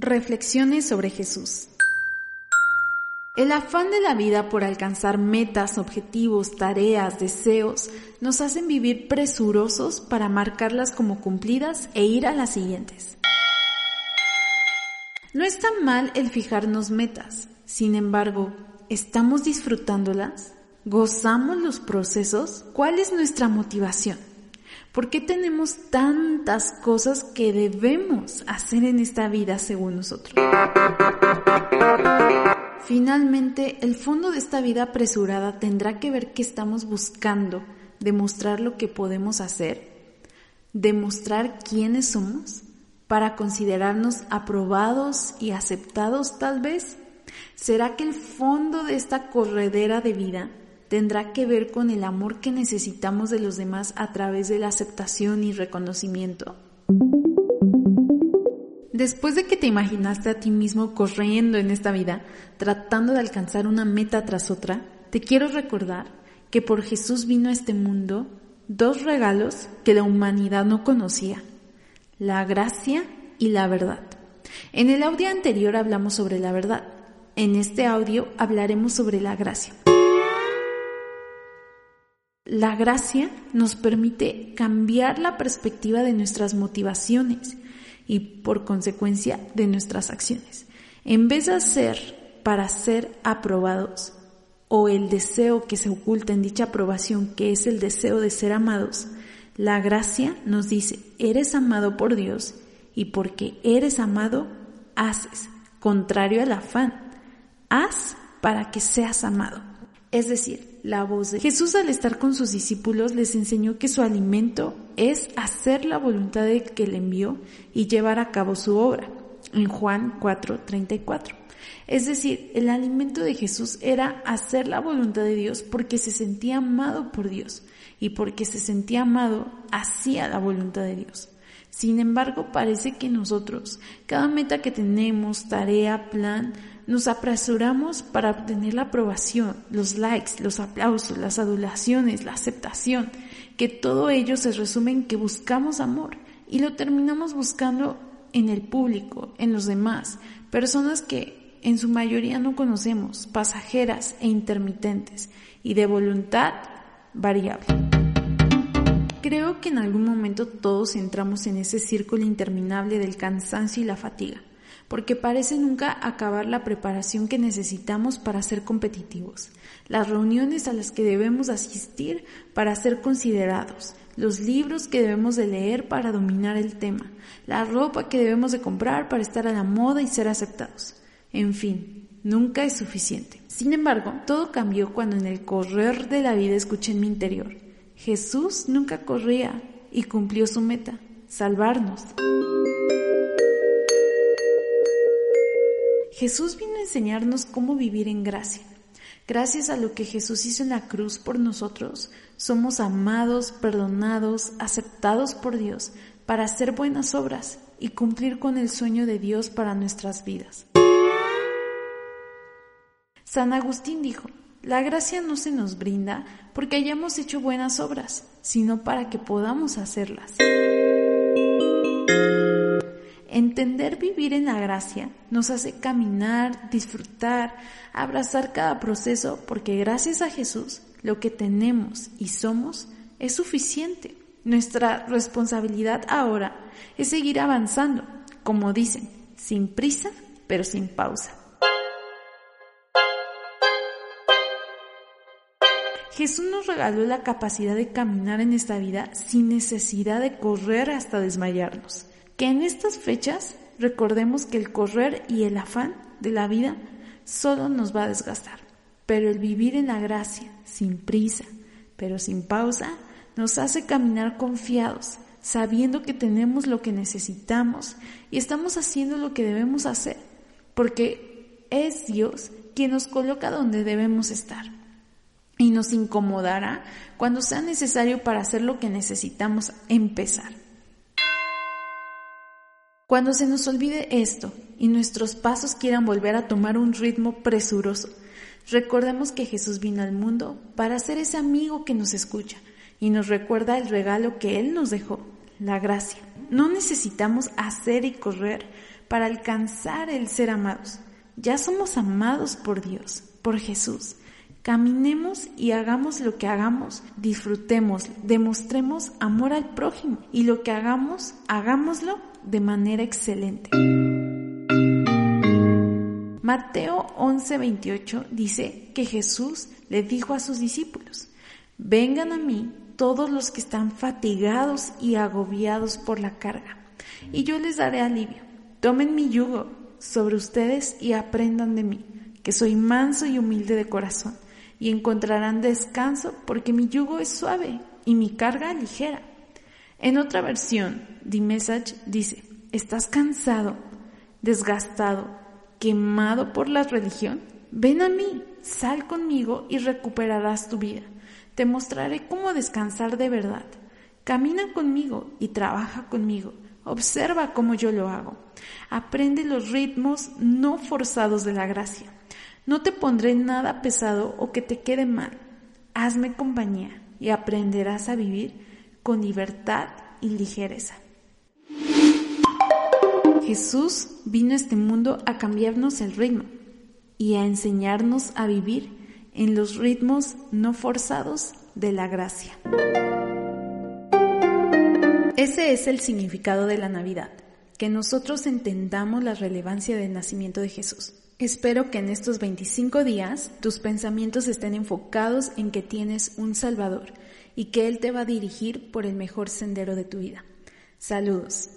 Reflexiones sobre Jesús. El afán de la vida por alcanzar metas, objetivos, tareas, deseos, nos hacen vivir presurosos para marcarlas como cumplidas e ir a las siguientes. No está mal el fijarnos metas, sin embargo, ¿estamos disfrutándolas? ¿Gozamos los procesos? ¿Cuál es nuestra motivación? ¿Por qué tenemos tantas cosas que debemos hacer en esta vida según nosotros? Finalmente, el fondo de esta vida apresurada tendrá que ver que estamos buscando demostrar lo que podemos hacer, demostrar quiénes somos, para considerarnos aprobados y aceptados tal vez. ¿Será que el fondo de esta corredera de vida tendrá que ver con el amor que necesitamos de los demás a través de la aceptación y reconocimiento. Después de que te imaginaste a ti mismo corriendo en esta vida, tratando de alcanzar una meta tras otra, te quiero recordar que por Jesús vino a este mundo dos regalos que la humanidad no conocía, la gracia y la verdad. En el audio anterior hablamos sobre la verdad, en este audio hablaremos sobre la gracia. La gracia nos permite cambiar la perspectiva de nuestras motivaciones y por consecuencia de nuestras acciones. En vez de hacer para ser aprobados o el deseo que se oculta en dicha aprobación, que es el deseo de ser amados, la gracia nos dice, eres amado por Dios y porque eres amado, haces, contrario al afán, haz para que seas amado. Es decir, la voz de Jesús al estar con sus discípulos les enseñó que su alimento es hacer la voluntad de que le envió y llevar a cabo su obra. En Juan 4:34. Es decir, el alimento de Jesús era hacer la voluntad de Dios porque se sentía amado por Dios y porque se sentía amado hacía la voluntad de Dios. Sin embargo, parece que nosotros, cada meta que tenemos, tarea, plan, nos apresuramos para obtener la aprobación, los likes, los aplausos, las adulaciones, la aceptación, que todo ello se resume en que buscamos amor y lo terminamos buscando en el público, en los demás, personas que en su mayoría no conocemos, pasajeras e intermitentes y de voluntad variable. Creo que en algún momento todos entramos en ese círculo interminable del cansancio y la fatiga porque parece nunca acabar la preparación que necesitamos para ser competitivos, las reuniones a las que debemos asistir para ser considerados, los libros que debemos de leer para dominar el tema, la ropa que debemos de comprar para estar a la moda y ser aceptados. En fin, nunca es suficiente. Sin embargo, todo cambió cuando en el correr de la vida escuché en mi interior, Jesús nunca corría y cumplió su meta, salvarnos. Jesús vino a enseñarnos cómo vivir en gracia. Gracias a lo que Jesús hizo en la cruz por nosotros, somos amados, perdonados, aceptados por Dios para hacer buenas obras y cumplir con el sueño de Dios para nuestras vidas. San Agustín dijo, la gracia no se nos brinda porque hayamos hecho buenas obras, sino para que podamos hacerlas. Entender vivir en la gracia nos hace caminar, disfrutar, abrazar cada proceso, porque gracias a Jesús lo que tenemos y somos es suficiente. Nuestra responsabilidad ahora es seguir avanzando, como dicen, sin prisa, pero sin pausa. Jesús nos regaló la capacidad de caminar en esta vida sin necesidad de correr hasta desmayarnos que en estas fechas recordemos que el correr y el afán de la vida solo nos va a desgastar, pero el vivir en la gracia, sin prisa, pero sin pausa, nos hace caminar confiados, sabiendo que tenemos lo que necesitamos y estamos haciendo lo que debemos hacer, porque es Dios quien nos coloca donde debemos estar y nos incomodará cuando sea necesario para hacer lo que necesitamos empezar. Cuando se nos olvide esto y nuestros pasos quieran volver a tomar un ritmo presuroso, recordemos que Jesús vino al mundo para ser ese amigo que nos escucha y nos recuerda el regalo que Él nos dejó, la gracia. No necesitamos hacer y correr para alcanzar el ser amados. Ya somos amados por Dios, por Jesús. Caminemos y hagamos lo que hagamos, disfrutemos, demostremos amor al prójimo y lo que hagamos, hagámoslo de manera excelente. Mateo 11:28 dice que Jesús le dijo a sus discípulos, vengan a mí todos los que están fatigados y agobiados por la carga, y yo les daré alivio. Tomen mi yugo sobre ustedes y aprendan de mí, que soy manso y humilde de corazón y encontrarán descanso porque mi yugo es suave y mi carga ligera. En otra versión, The Message dice, ¿estás cansado, desgastado, quemado por la religión? Ven a mí, sal conmigo y recuperarás tu vida. Te mostraré cómo descansar de verdad. Camina conmigo y trabaja conmigo. Observa cómo yo lo hago. Aprende los ritmos no forzados de la gracia. No te pondré nada pesado o que te quede mal. Hazme compañía y aprenderás a vivir con libertad y ligereza. Jesús vino a este mundo a cambiarnos el ritmo y a enseñarnos a vivir en los ritmos no forzados de la gracia. Ese es el significado de la Navidad, que nosotros entendamos la relevancia del nacimiento de Jesús. Espero que en estos 25 días tus pensamientos estén enfocados en que tienes un Salvador y que Él te va a dirigir por el mejor sendero de tu vida. Saludos.